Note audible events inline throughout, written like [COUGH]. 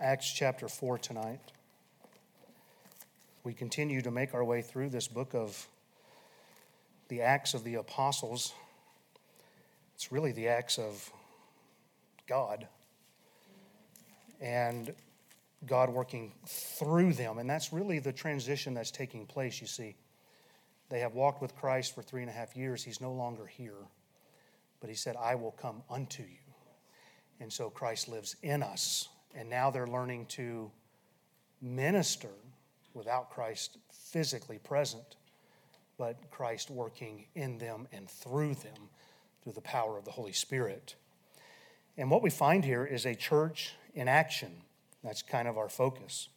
Acts chapter 4 tonight. We continue to make our way through this book of the Acts of the Apostles. It's really the Acts of God and God working through them. And that's really the transition that's taking place, you see. They have walked with Christ for three and a half years. He's no longer here. But he said, I will come unto you. And so Christ lives in us. And now they're learning to minister without Christ physically present, but Christ working in them and through them through the power of the Holy Spirit. And what we find here is a church in action. That's kind of our focus.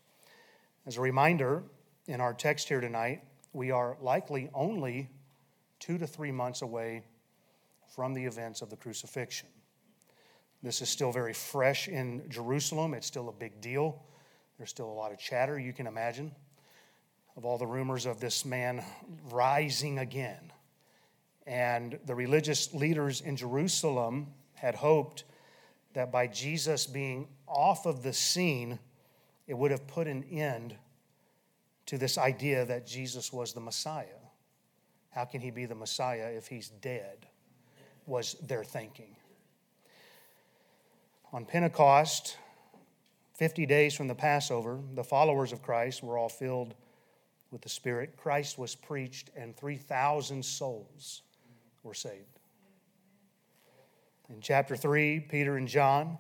As a reminder, in our text here tonight, we are likely only two to three months away from the events of the crucifixion. This is still very fresh in Jerusalem. It's still a big deal. There's still a lot of chatter, you can imagine, of all the rumors of this man rising again. And the religious leaders in Jerusalem had hoped that by Jesus being off of the scene, it would have put an end to this idea that Jesus was the Messiah. How can he be the Messiah if he's dead? Was their thinking. On Pentecost, 50 days from the Passover, the followers of Christ were all filled with the Spirit. Christ was preached, and 3,000 souls were saved. In chapter 3, Peter and John,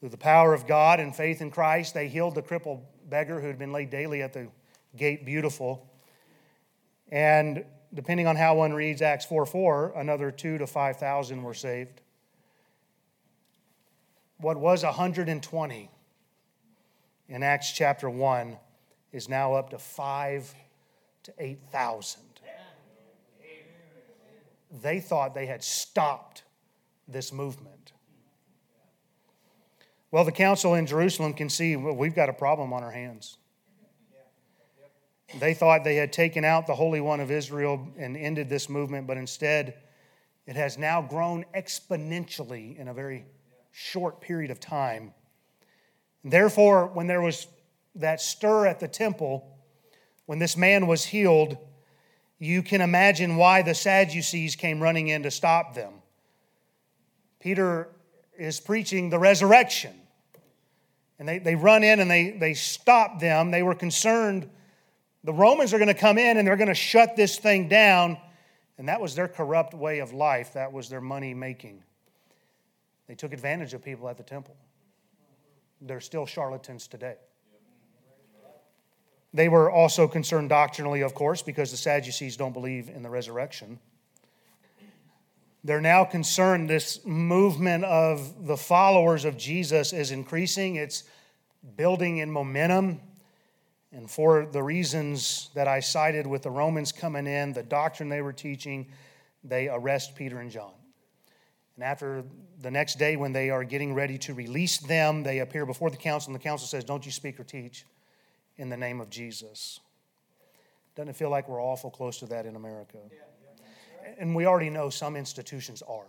through the power of God and faith in Christ, they healed the crippled beggar who had been laid daily at the gate beautiful. And depending on how one reads Acts 4 4, another two to 5,000 were saved what was 120 in Acts chapter 1 is now up to 5 to 8,000. They thought they had stopped this movement. Well, the council in Jerusalem can see well, we've got a problem on our hands. They thought they had taken out the Holy One of Israel and ended this movement, but instead it has now grown exponentially in a very short period of time. Therefore, when there was that stir at the temple, when this man was healed, you can imagine why the Sadducees came running in to stop them. Peter is preaching the resurrection. And they, they run in and they, they stop them. They were concerned the Romans are going to come in and they're going to shut this thing down. And that was their corrupt way of life, that was their money making. They took advantage of people at the temple. They're still charlatans today. They were also concerned doctrinally, of course, because the Sadducees don't believe in the resurrection. They're now concerned this movement of the followers of Jesus is increasing, it's building in momentum. And for the reasons that I cited with the Romans coming in, the doctrine they were teaching, they arrest Peter and John. And after the next day, when they are getting ready to release them, they appear before the council, and the council says, Don't you speak or teach in the name of Jesus. Doesn't it feel like we're awful close to that in America? And we already know some institutions are.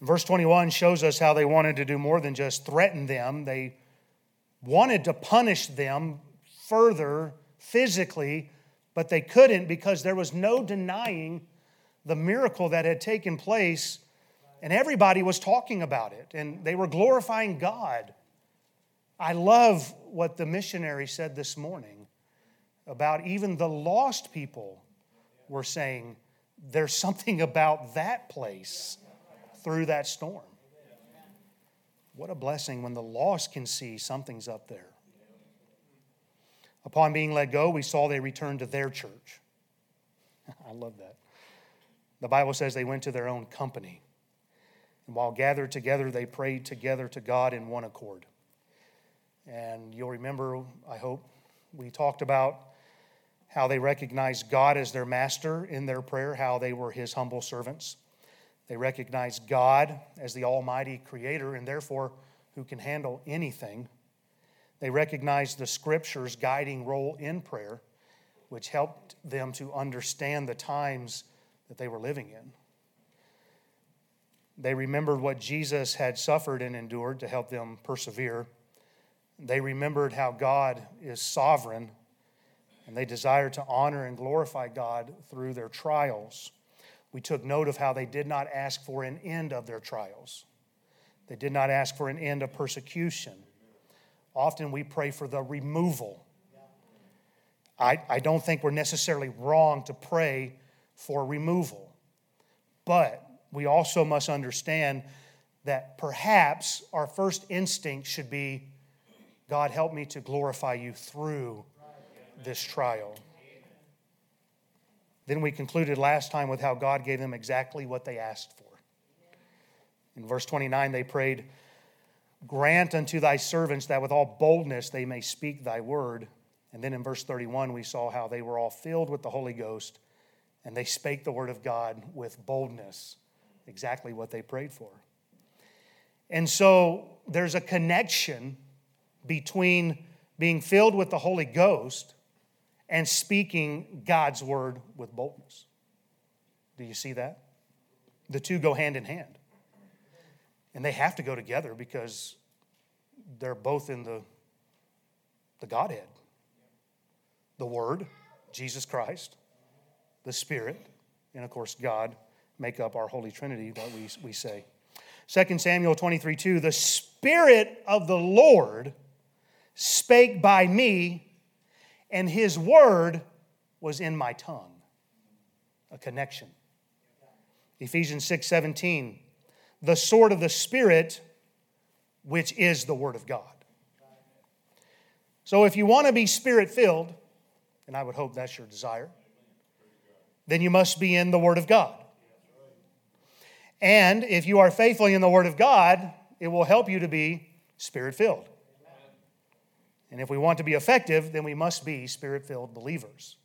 Verse 21 shows us how they wanted to do more than just threaten them. They wanted to punish them further physically, but they couldn't because there was no denying the miracle that had taken place, and everybody was talking about it, and they were glorifying God. I love what the missionary said this morning about even the lost people were saying there's something about that place through that storm. What a blessing when the lost can see something's up there. Upon being let go, we saw they returned to their church. [LAUGHS] I love that. The Bible says they went to their own company. And while gathered together, they prayed together to God in one accord. And you'll remember, I hope, we talked about how they recognized God as their master in their prayer, how they were his humble servants. They recognized God as the Almighty Creator and therefore who can handle anything. They recognized the Scripture's guiding role in prayer, which helped them to understand the times that they were living in. They remembered what Jesus had suffered and endured to help them persevere. They remembered how God is sovereign, and they desired to honor and glorify God through their trials. We took note of how they did not ask for an end of their trials, they did not ask for an end of persecution. Often we pray for the removal. I, I don't think we're necessarily wrong to pray for removal, but we also must understand that perhaps our first instinct should be God, help me to glorify you through this trial. Then we concluded last time with how God gave them exactly what they asked for. In verse 29, they prayed, Grant unto thy servants that with all boldness they may speak thy word. And then in verse 31, we saw how they were all filled with the Holy Ghost and they spake the word of God with boldness exactly what they prayed for. And so there's a connection between being filled with the Holy Ghost and speaking God's word with boldness. Do you see that? The two go hand in hand. And they have to go together because they're both in the, the Godhead the Word, Jesus Christ, the Spirit, and of course, God make up our Holy Trinity that we, we say. 2 Samuel 23 2 The Spirit of the Lord spake by me, and his word was in my tongue. A connection. Ephesians 6 17 The sword of the Spirit, which is the word of God. So if you want to be spirit filled, and I would hope that's your desire, then you must be in the Word of God. And if you are faithfully in the Word of God, it will help you to be spirit filled. And if we want to be effective, then we must be spirit filled believers.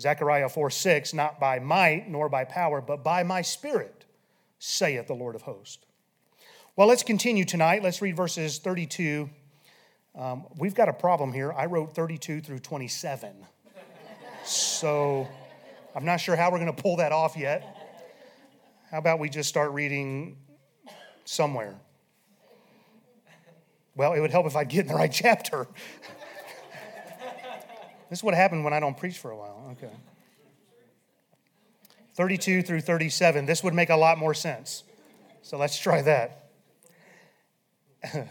Zechariah 4 6, not by might nor by power, but by my spirit, saith the Lord of hosts. Well, let's continue tonight. Let's read verses 32. Um, we've got a problem here. I wrote 32 through 27. So I'm not sure how we're going to pull that off yet. How about we just start reading somewhere? Well, it would help if I get in the right [LAUGHS] chapter. this is what happened when I don't preach for a while. Okay. 32 through 37. This would make a lot more sense. So let's try that. [LAUGHS]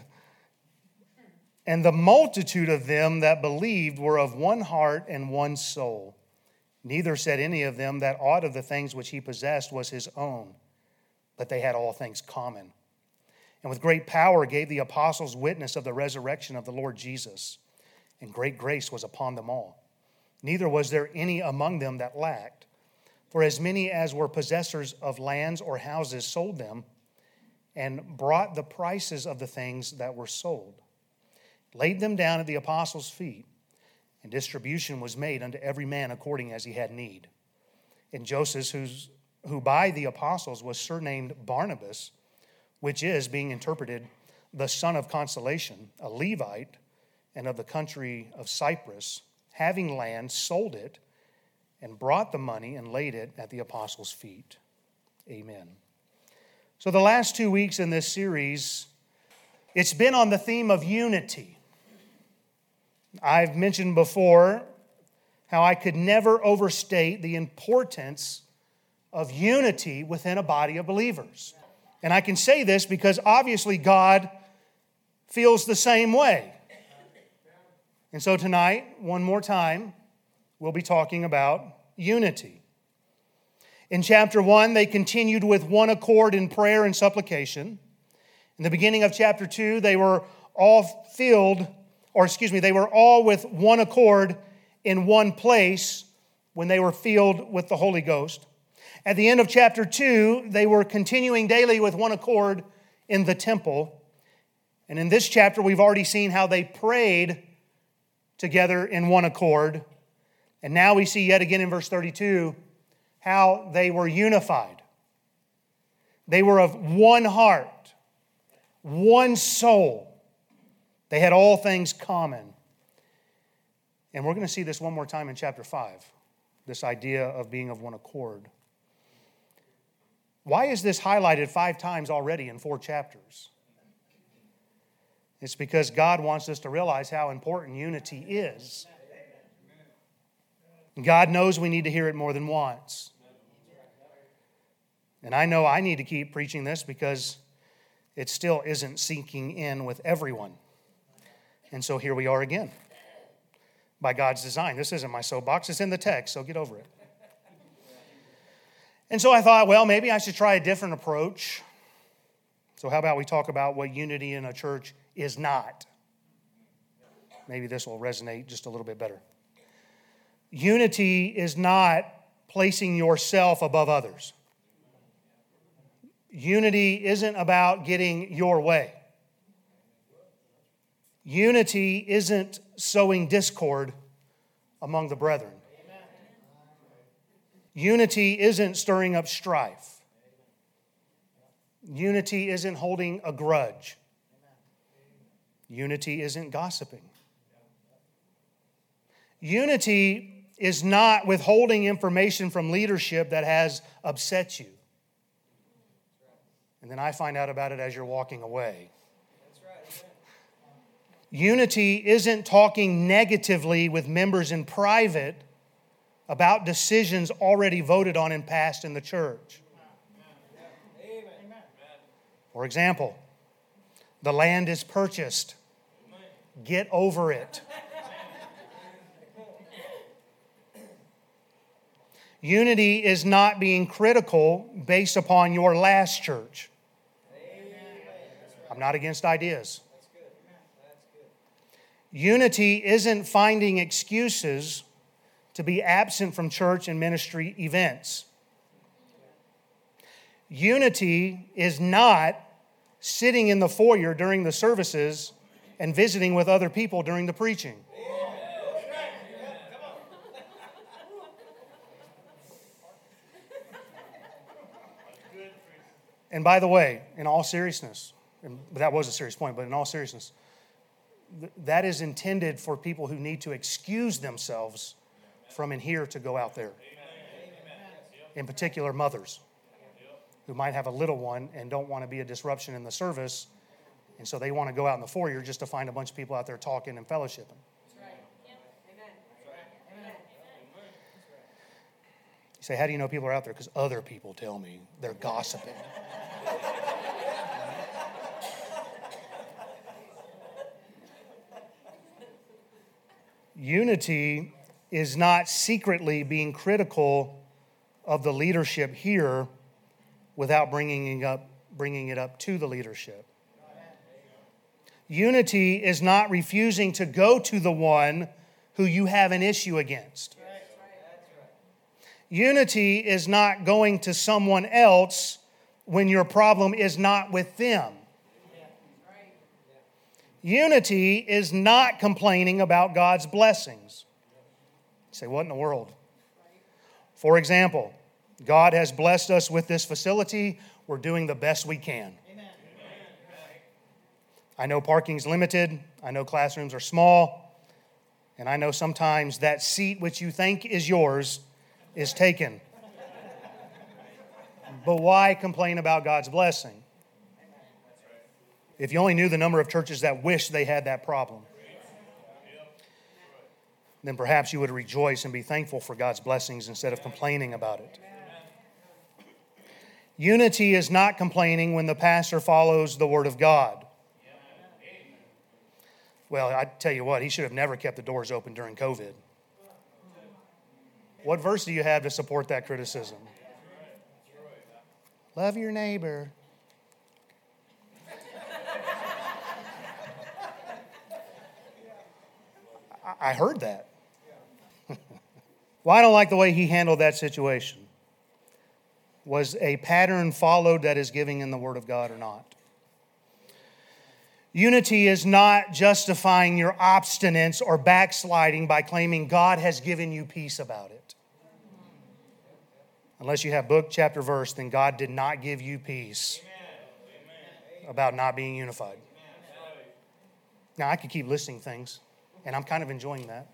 and the multitude of them that believed were of one heart and one soul. Neither said any of them that aught of the things which he possessed was his own, but they had all things common. And with great power gave the apostles witness of the resurrection of the Lord Jesus, and great grace was upon them all. Neither was there any among them that lacked. For as many as were possessors of lands or houses sold them, and brought the prices of the things that were sold, laid them down at the apostles' feet and distribution was made unto every man according as he had need. And Joseph, who's, who by the apostles was surnamed Barnabas, which is, being interpreted, the son of consolation, a Levite, and of the country of Cyprus, having land, sold it, and brought the money and laid it at the apostles' feet. Amen. So, the last two weeks in this series, it's been on the theme of unity. I've mentioned before how I could never overstate the importance of unity within a body of believers. And I can say this because obviously God feels the same way. And so tonight, one more time, we'll be talking about unity. In chapter 1, they continued with one accord in prayer and supplication. In the beginning of chapter 2, they were all filled or excuse me, they were all with one accord in one place when they were filled with the Holy Ghost. At the end of chapter 2, they were continuing daily with one accord in the temple. And in this chapter, we've already seen how they prayed together in one accord. And now we see yet again in verse 32 how they were unified. They were of one heart, one soul they had all things common. And we're going to see this one more time in chapter 5 this idea of being of one accord. Why is this highlighted five times already in four chapters? It's because God wants us to realize how important unity is. God knows we need to hear it more than once. And I know I need to keep preaching this because it still isn't sinking in with everyone. And so here we are again by God's design. This isn't my soapbox, it's in the text, so get over it. And so I thought, well, maybe I should try a different approach. So, how about we talk about what unity in a church is not? Maybe this will resonate just a little bit better. Unity is not placing yourself above others. Unity isn't about getting your way. Unity isn't sowing discord among the brethren. Unity isn't stirring up strife. Unity isn't holding a grudge. Unity isn't gossiping. Unity is not withholding information from leadership that has upset you. And then I find out about it as you're walking away. Unity isn't talking negatively with members in private about decisions already voted on and passed in the church. For example, the land is purchased. Get over it. Unity is not being critical based upon your last church. I'm not against ideas. Unity isn't finding excuses to be absent from church and ministry events. Unity is not sitting in the foyer during the services and visiting with other people during the preaching. And by the way, in all seriousness, that was a serious point, but in all seriousness, that is intended for people who need to excuse themselves from in here to go out there. In particular, mothers who might have a little one and don't want to be a disruption in the service. And so they want to go out in the foyer just to find a bunch of people out there talking and fellowshipping. You say, How do you know people are out there? Because other people tell me they're gossiping. Unity is not secretly being critical of the leadership here without bringing it up, bringing it up to the leadership. Unity is not refusing to go to the one who you have an issue against. Unity is not going to someone else when your problem is not with them. Unity is not complaining about God's blessings. You say, what in the world? For example, God has blessed us with this facility. We're doing the best we can. Amen. I know parking's limited. I know classrooms are small. And I know sometimes that seat which you think is yours is taken. But why complain about God's blessing? If you only knew the number of churches that wish they had that problem, then perhaps you would rejoice and be thankful for God's blessings instead of complaining about it. Unity is not complaining when the pastor follows the Word of God. Well, I tell you what, he should have never kept the doors open during COVID. What verse do you have to support that criticism? Love your neighbor. I heard that. [LAUGHS] well, I don't like the way he handled that situation. Was a pattern followed that is giving in the Word of God or not? Unity is not justifying your obstinance or backsliding by claiming God has given you peace about it. Unless you have book, chapter, verse, then God did not give you peace about not being unified. Now, I could keep listing things and I'm kind of enjoying that.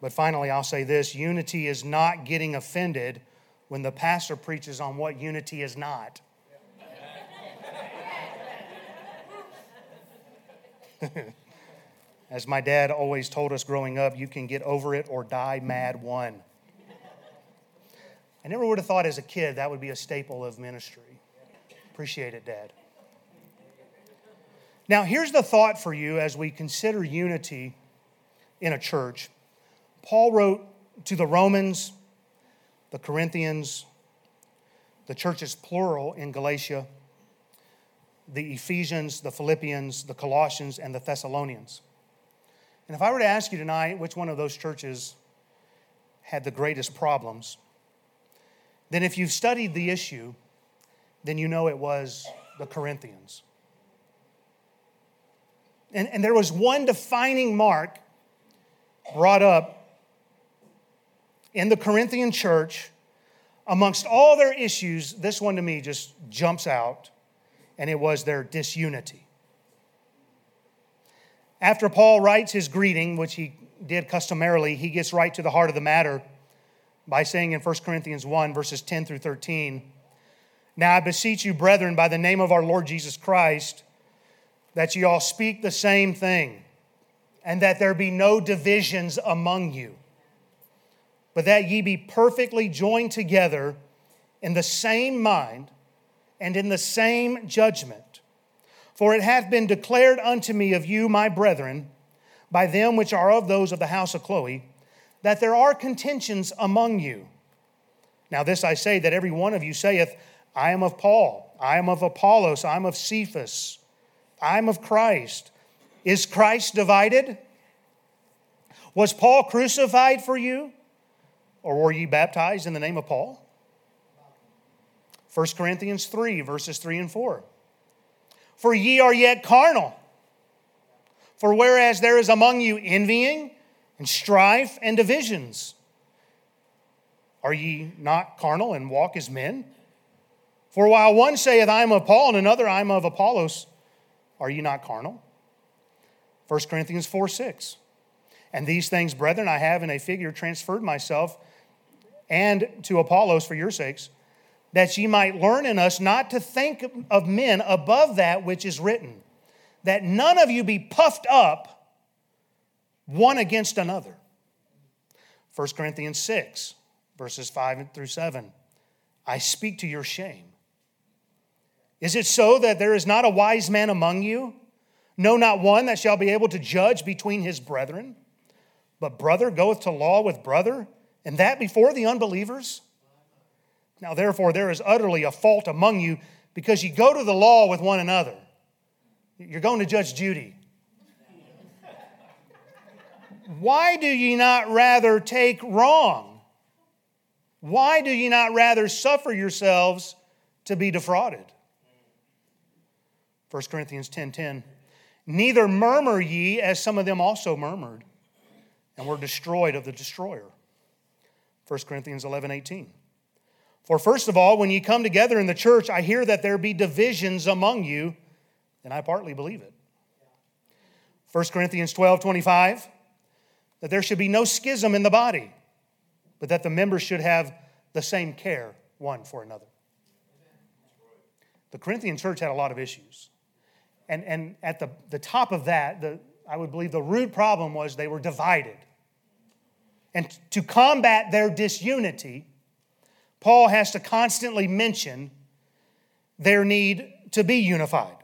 But finally, I'll say this unity is not getting offended when the pastor preaches on what unity is not. [LAUGHS] As my dad always told us growing up, you can get over it or die mad one. I never would have thought as a kid that would be a staple of ministry. Appreciate it, Dad. Now, here's the thought for you as we consider unity in a church. Paul wrote to the Romans, the Corinthians, the churches plural in Galatia, the Ephesians, the Philippians, the Colossians, and the Thessalonians. And if I were to ask you tonight which one of those churches had the greatest problems, then if you've studied the issue, then you know it was the Corinthians. And, and there was one defining mark brought up in the Corinthian church amongst all their issues. This one to me just jumps out, and it was their disunity. After Paul writes his greeting, which he did customarily, he gets right to the heart of the matter by saying in 1 Corinthians 1, verses 10 through 13, Now I beseech you, brethren, by the name of our Lord Jesus Christ, that ye all speak the same thing, and that there be no divisions among you, but that ye be perfectly joined together in the same mind and in the same judgment. For it hath been declared unto me of you, my brethren, by them which are of those of the house of Chloe, that there are contentions among you. Now, this I say that every one of you saith, I am of Paul, I am of Apollos, I am of Cephas I'm of Christ. Is Christ divided? Was Paul crucified for you? Or were ye baptized in the name of Paul? 1 Corinthians 3, verses 3 and 4. For ye are yet carnal. For whereas there is among you envying and strife and divisions, are ye not carnal and walk as men? For while one saith, I am of Paul, and another, I am of Apollos, are you not carnal? 1 Corinthians 4 6. And these things, brethren, I have in a figure transferred myself and to Apollos for your sakes, that ye might learn in us not to think of men above that which is written, that none of you be puffed up one against another. 1 Corinthians 6, verses 5 through 7. I speak to your shame. Is it so that there is not a wise man among you? No, not one that shall be able to judge between his brethren? But brother goeth to law with brother, and that before the unbelievers? Now, therefore, there is utterly a fault among you because you go to the law with one another. You're going to Judge Judy. Why do ye not rather take wrong? Why do ye not rather suffer yourselves to be defrauded? 1 Corinthians 10:10. 10, 10. Neither murmur ye as some of them also murmured and were destroyed of the destroyer. 1 Corinthians 11, 18. For first of all, when ye come together in the church, I hear that there be divisions among you, and I partly believe it. 1 Corinthians 12, 25, that there should be no schism in the body, but that the members should have the same care one for another. The Corinthian church had a lot of issues. And, and at the, the top of that, the, I would believe the root problem was they were divided. And to combat their disunity, Paul has to constantly mention their need to be unified.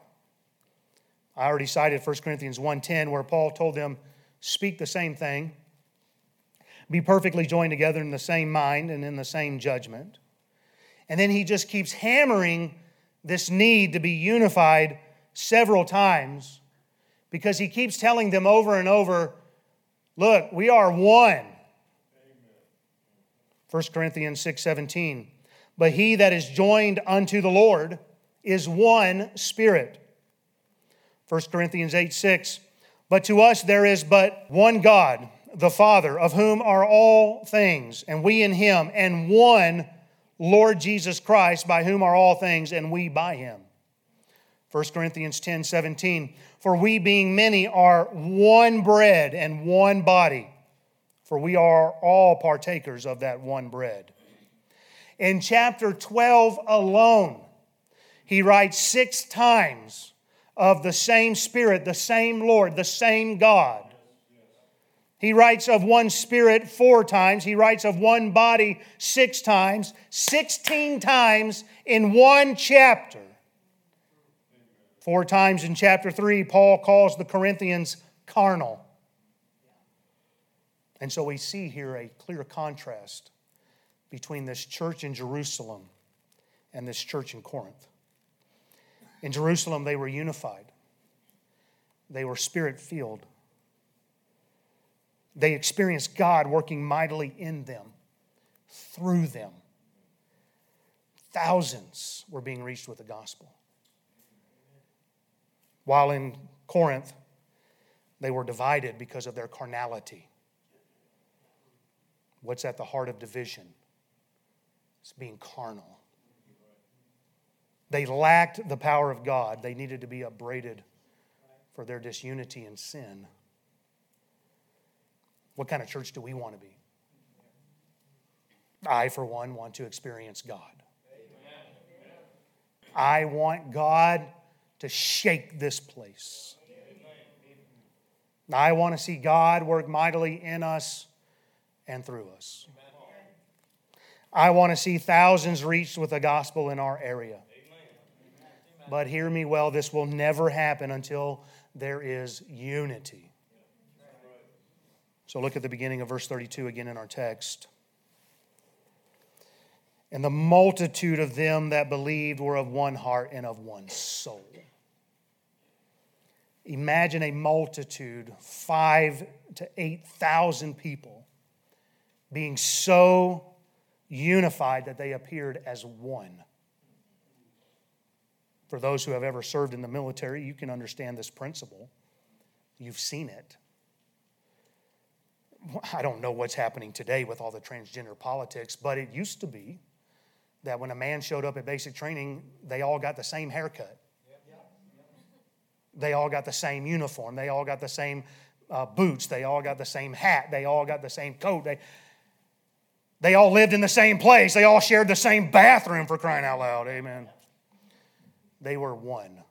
I already cited 1 Corinthians 1:10 where Paul told them speak the same thing, be perfectly joined together in the same mind and in the same judgment. And then he just keeps hammering this need to be unified several times because he keeps telling them over and over look, we are one. 1 Corinthians 6 17. But he that is joined unto the Lord is one spirit. 1 Corinthians 8 6. But to us there is but one God, the Father, of whom are all things, and we in him, and one Lord Jesus Christ, by whom are all things, and we by him. 1 Corinthians 10 17. For we, being many, are one bread and one body, for we are all partakers of that one bread. In chapter 12 alone, he writes six times of the same Spirit, the same Lord, the same God. He writes of one Spirit four times. He writes of one body six times, 16 times in one chapter. Four times in chapter 3, Paul calls the Corinthians carnal. And so we see here a clear contrast between this church in Jerusalem and this church in Corinth. In Jerusalem, they were unified, they were spirit filled. They experienced God working mightily in them, through them. Thousands were being reached with the gospel. While in Corinth, they were divided because of their carnality. What's at the heart of division? It's being carnal. They lacked the power of God. They needed to be upbraided for their disunity and sin. What kind of church do we want to be? I, for one, want to experience God. I want God to shake this place. I want to see God work mightily in us and through us. I want to see thousands reached with the gospel in our area. But hear me well, this will never happen until there is unity. So look at the beginning of verse 32 again in our text. And the multitude of them that believed were of one heart and of one soul. Imagine a multitude, five to 8,000 people, being so unified that they appeared as one. For those who have ever served in the military, you can understand this principle. You've seen it. I don't know what's happening today with all the transgender politics, but it used to be that when a man showed up at basic training, they all got the same haircut. They all got the same uniform. They all got the same uh, boots. They all got the same hat. They all got the same coat. They, they all lived in the same place. They all shared the same bathroom for crying out loud. Amen. They were one.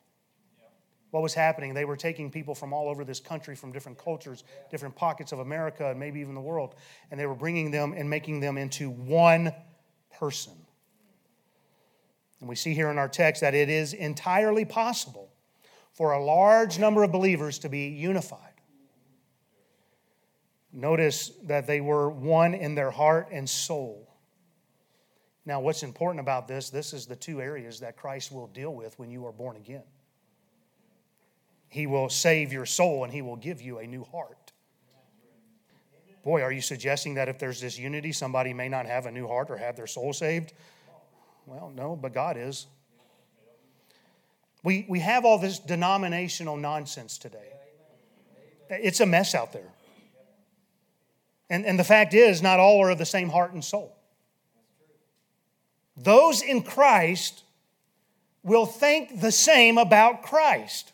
What was happening? They were taking people from all over this country, from different cultures, different pockets of America, and maybe even the world, and they were bringing them and making them into one person. And we see here in our text that it is entirely possible for a large number of believers to be unified. Notice that they were one in their heart and soul. Now, what's important about this, this is the two areas that Christ will deal with when you are born again. He will save your soul and He will give you a new heart. Boy, are you suggesting that if there's this unity, somebody may not have a new heart or have their soul saved? Well, no, but God is. We, we have all this denominational nonsense today. It's a mess out there. And, and the fact is, not all are of the same heart and soul. Those in Christ will think the same about Christ.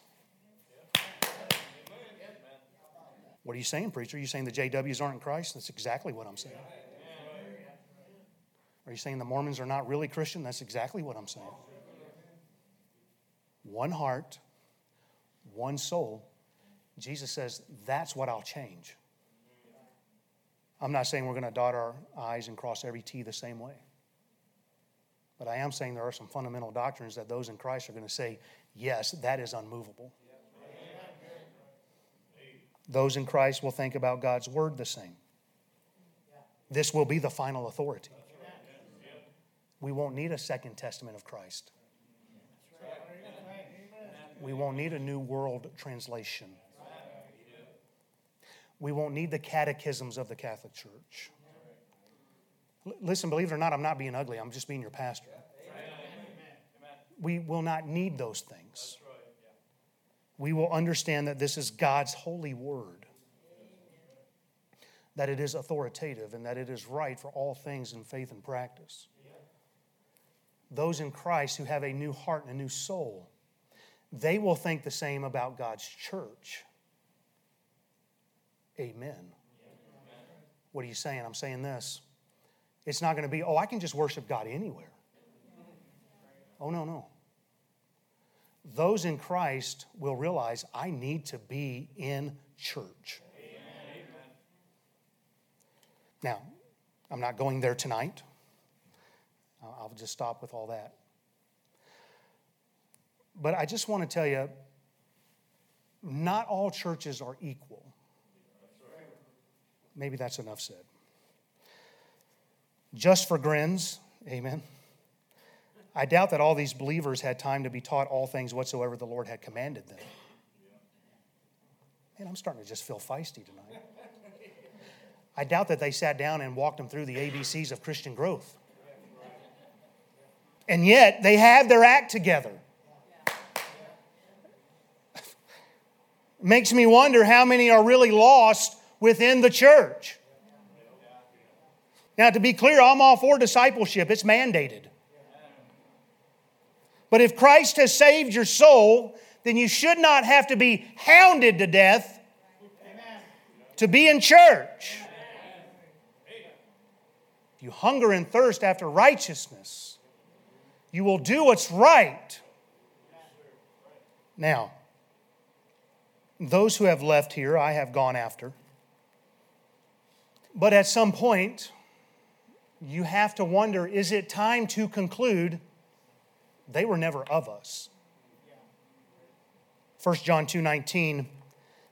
What are you saying, preacher? Are you saying the JWs aren't in Christ? That's exactly what I'm saying. Are you saying the Mormons are not really Christian? That's exactly what I'm saying one heart, one soul. Jesus says, that's what I'll change. I'm not saying we're going to dot our I's and cross every T the same way. But I am saying there are some fundamental doctrines that those in Christ are going to say, yes, that is unmovable. Those in Christ will think about God's word the same. This will be the final authority. We won't need a second testament of Christ we won't need a New World Translation. We won't need the catechisms of the Catholic Church. listen, believe it or not, I'm not being ugly, I'm just being your pastor. We will not need those things. We will understand that this is God's holy word, that it is authoritative, and that it is right for all things in faith and practice. Those in Christ who have a new heart and a new soul they will think the same about God's church. Amen. What are you saying? I'm saying this It's not going to be, oh, I can just worship God anywhere. Oh, no, no. Those in Christ will realize I need to be in church. Amen. Now, I'm not going there tonight. I'll just stop with all that. But I just want to tell you not all churches are equal. Maybe that's enough said. Just for grins, amen. I doubt that all these believers had time to be taught all things whatsoever the Lord had commanded them. Man, I'm starting to just feel feisty tonight. I doubt that they sat down and walked them through the ABCs of Christian growth. And yet, they have their act together. Makes me wonder how many are really lost within the church. Now, to be clear, I'm all for discipleship, it's mandated. But if Christ has saved your soul, then you should not have to be hounded to death to be in church. If you hunger and thirst after righteousness, you will do what's right. Now, those who have left here, I have gone after. But at some point, you have to wonder is it time to conclude they were never of us? 1 John 2 19,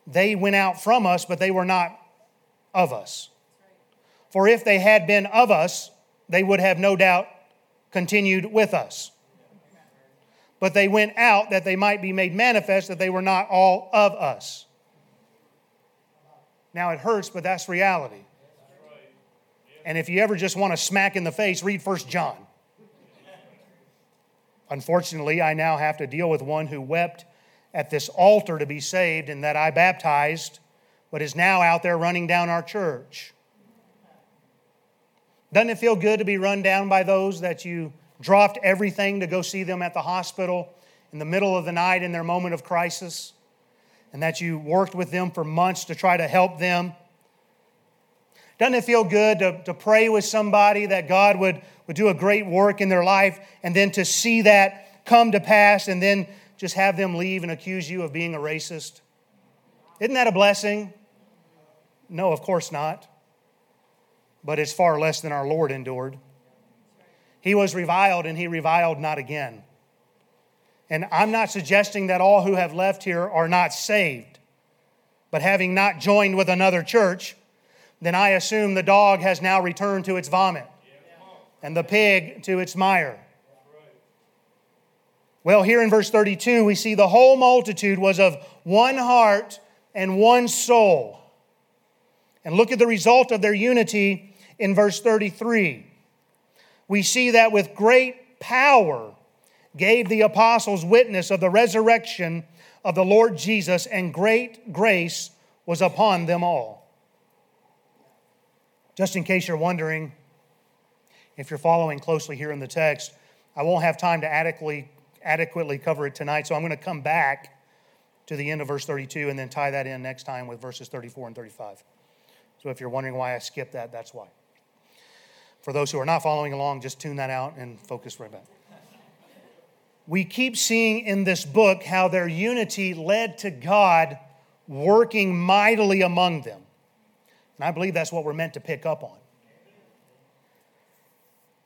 they went out from us, but they were not of us. For if they had been of us, they would have no doubt continued with us. But they went out that they might be made manifest that they were not all of us. Now it hurts, but that's reality. And if you ever just want to smack in the face, read First John. Unfortunately, I now have to deal with one who wept at this altar to be saved and that I baptized, but is now out there running down our church. Doesn't it feel good to be run down by those that you dropped everything to go see them at the hospital in the middle of the night in their moment of crisis? And that you worked with them for months to try to help them? Doesn't it feel good to, to pray with somebody that God would, would do a great work in their life and then to see that come to pass and then just have them leave and accuse you of being a racist? Isn't that a blessing? No, of course not. But it's far less than our Lord endured. He was reviled and he reviled not again. And I'm not suggesting that all who have left here are not saved. But having not joined with another church, then I assume the dog has now returned to its vomit and the pig to its mire. Well, here in verse 32, we see the whole multitude was of one heart and one soul. And look at the result of their unity in verse 33. We see that with great power gave the apostles witness of the resurrection of the Lord Jesus, and great grace was upon them all. Just in case you're wondering, if you're following closely here in the text, I won't have time to adequately, adequately cover it tonight, so I'm going to come back to the end of verse 32 and then tie that in next time with verses 34 and 35. So if you're wondering why I skipped that, that's why. For those who are not following along, just tune that out and focus right back. We keep seeing in this book how their unity led to God working mightily among them. And I believe that's what we're meant to pick up on.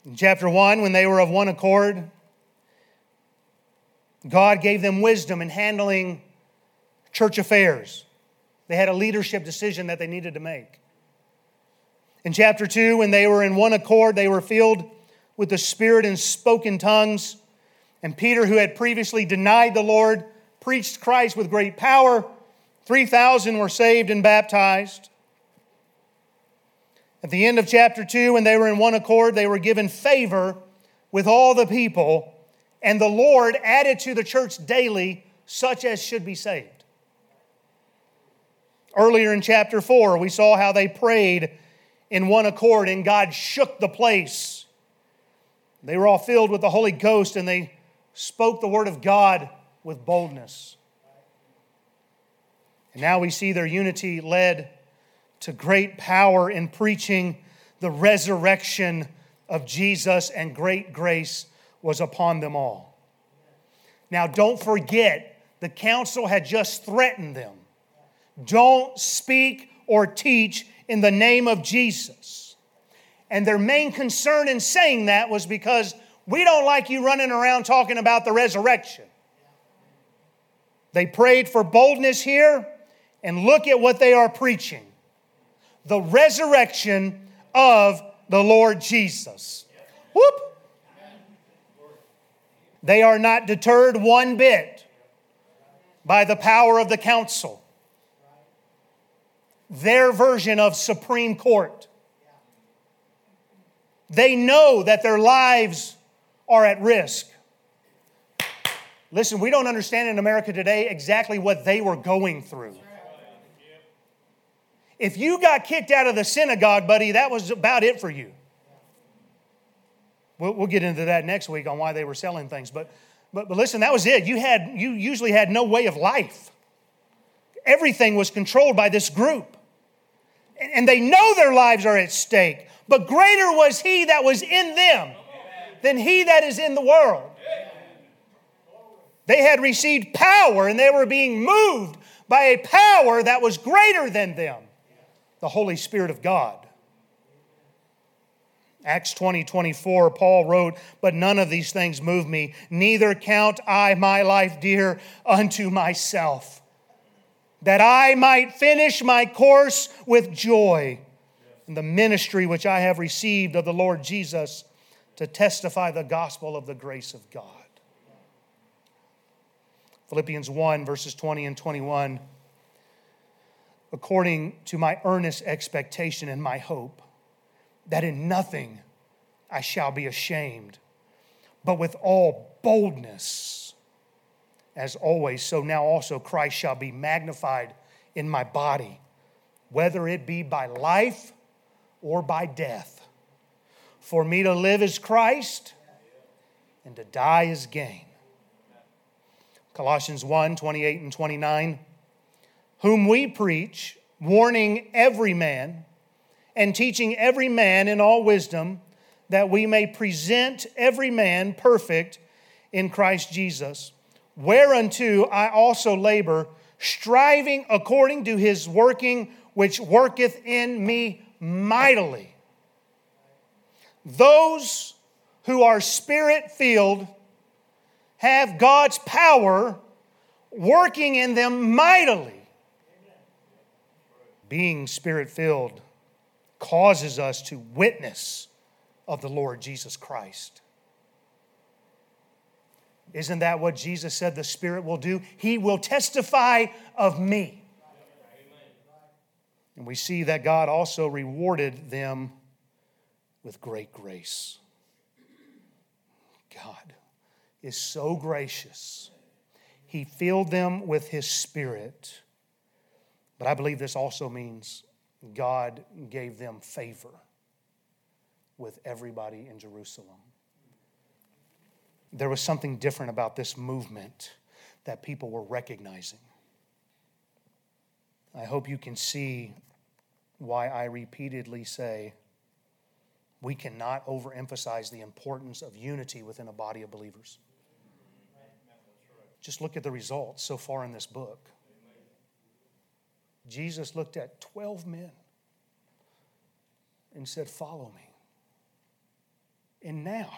In chapter 1, when they were of one accord, God gave them wisdom in handling church affairs. They had a leadership decision that they needed to make. In chapter 2, when they were in one accord, they were filled with the Spirit and spoke in tongues. And Peter, who had previously denied the Lord, preached Christ with great power. 3,000 were saved and baptized. At the end of chapter 2, when they were in one accord, they were given favor with all the people, and the Lord added to the church daily such as should be saved. Earlier in chapter 4, we saw how they prayed in one accord, and God shook the place. They were all filled with the Holy Ghost, and they spoke the word of God with boldness. And now we see their unity led to great power in preaching the resurrection of Jesus and great grace was upon them all. Now, don't forget, the council had just threatened them. Don't speak or teach in the name of Jesus. And their main concern in saying that was because we don't like you running around talking about the resurrection. They prayed for boldness here, and look at what they are preaching the resurrection of the Lord Jesus. Whoop! They are not deterred one bit by the power of the council. Their version of Supreme Court. They know that their lives are at risk. Listen, we don't understand in America today exactly what they were going through. If you got kicked out of the synagogue, buddy, that was about it for you. We'll, we'll get into that next week on why they were selling things. But, but, but listen, that was it. You, had, you usually had no way of life. Everything was controlled by this group. And, they know their lives are at stake. But greater was he that was in them than he that is in the world. They had received power and they were being moved by a power that was greater than them the Holy Spirit of God. Acts 20, 24, Paul wrote, But none of these things move me, neither count I my life dear unto myself, that I might finish my course with joy in the ministry which I have received of the Lord Jesus to testify the gospel of the grace of God. Philippians 1, verses 20 and 21 according to my earnest expectation and my hope, that in nothing I shall be ashamed, but with all boldness, as always, so now also Christ shall be magnified in my body, whether it be by life or by death. For me to live is Christ, and to die is gain. Colossians 1 28 and 29 whom we preach, warning every man and teaching every man in all wisdom, that we may present every man perfect in Christ Jesus. Whereunto I also labor, striving according to his working, which worketh in me mightily. Those who are spirit filled have God's power working in them mightily being spirit filled causes us to witness of the Lord Jesus Christ. Isn't that what Jesus said the Spirit will do? He will testify of me. And we see that God also rewarded them with great grace. God is so gracious. He filled them with His Spirit but I believe this also means God gave them favor with everybody in Jerusalem. There was something different about this movement that people were recognizing. I hope you can see why I repeatedly say we cannot overemphasize the importance of unity within a body of believers. Just look at the results so far in this book. Jesus looked at 12 men and said, Follow me. And now,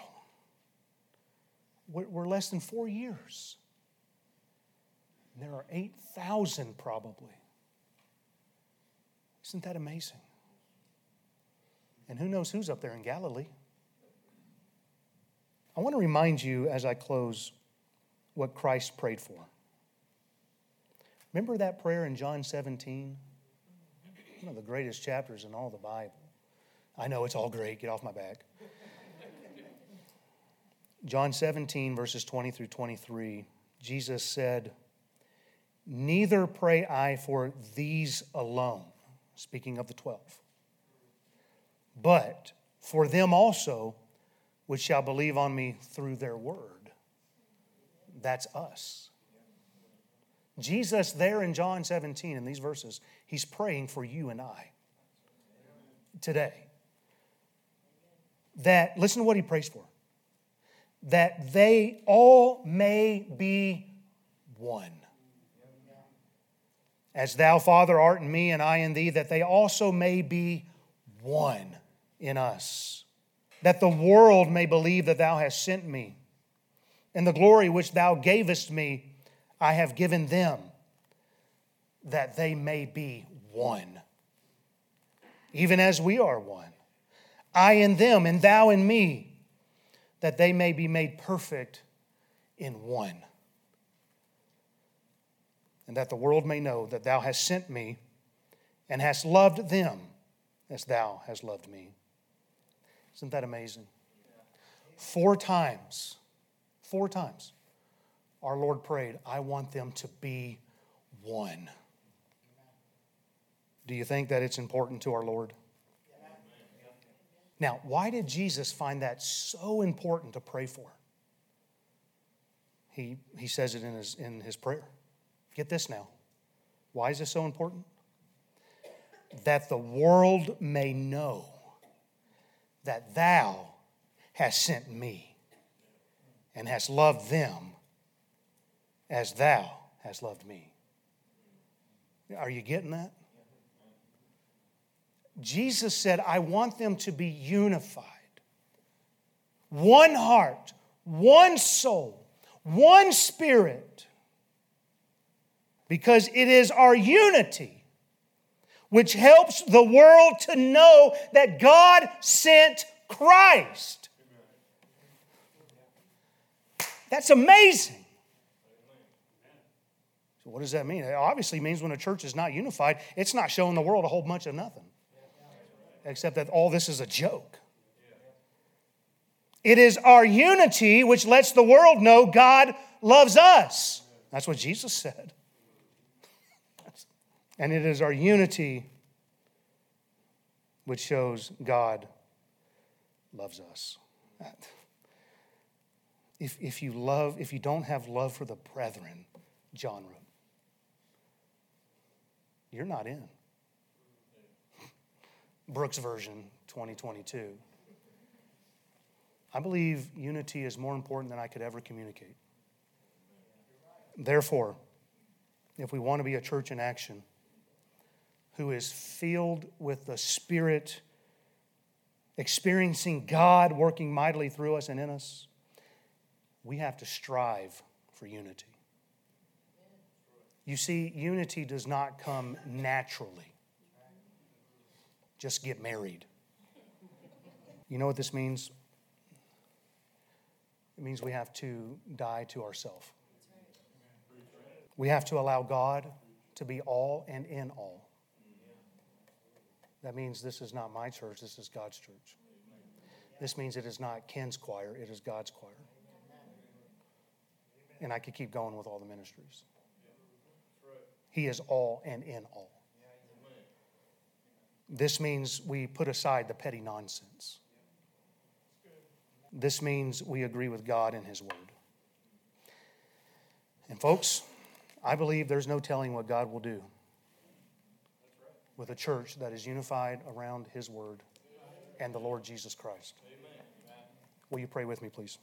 we're less than four years. And there are 8,000 probably. Isn't that amazing? And who knows who's up there in Galilee? I want to remind you as I close what Christ prayed for. Remember that prayer in John 17? One of the greatest chapters in all the Bible. I know it's all great. Get off my back. John 17, verses 20 through 23, Jesus said, Neither pray I for these alone, speaking of the twelve, but for them also which shall believe on me through their word. That's us. Jesus, there in John 17, in these verses, he's praying for you and I today. that, listen to what he prays for, that they all may be one. As thou, Father, art in me and I in thee, that they also may be one in us. That the world may believe that thou hast sent me. And the glory which thou gavest me, I have given them, that they may be one. Even as we are one. I in them, and thou in me, that they may be made perfect in one and that the world may know that thou hast sent me and hast loved them as thou hast loved me. Isn't that amazing? Four times, four times, our Lord prayed, I want them to be one. Do you think that it's important to our Lord? Now, why did Jesus find that so important to pray for? He, he says it in his, in his prayer. Get this now. Why is this so important? That the world may know that thou hast sent me and hast loved them as thou hast loved me. Are you getting that? Jesus said, I want them to be unified. One heart, one soul, one spirit because it is our unity which helps the world to know that God sent Christ. That's amazing. So, what does that mean? It obviously means when a church is not unified, it's not showing the world a whole bunch of nothing, except that all this is a joke. It is our unity which lets the world know God loves us. That's what Jesus said. [LAUGHS] And it is our unity which shows God loves us. [LAUGHS] If, if you love, if you don't have love for the brethren, John wrote, you're not in. Brooks version 2022. I believe unity is more important than I could ever communicate. Therefore, if we want to be a church in action, who is filled with the Spirit, experiencing God working mightily through us and in us, we have to strive for unity. You see, unity does not come naturally. Just get married. You know what this means? It means we have to die to ourselves. We have to allow God to be all and in all. That means this is not my church, this is God's church. This means it is not Ken's choir, it is God's choir. And I could keep going with all the ministries. He is all and in all. This means we put aside the petty nonsense. This means we agree with God and His Word. And, folks, I believe there's no telling what God will do with a church that is unified around His Word and the Lord Jesus Christ. Will you pray with me, please?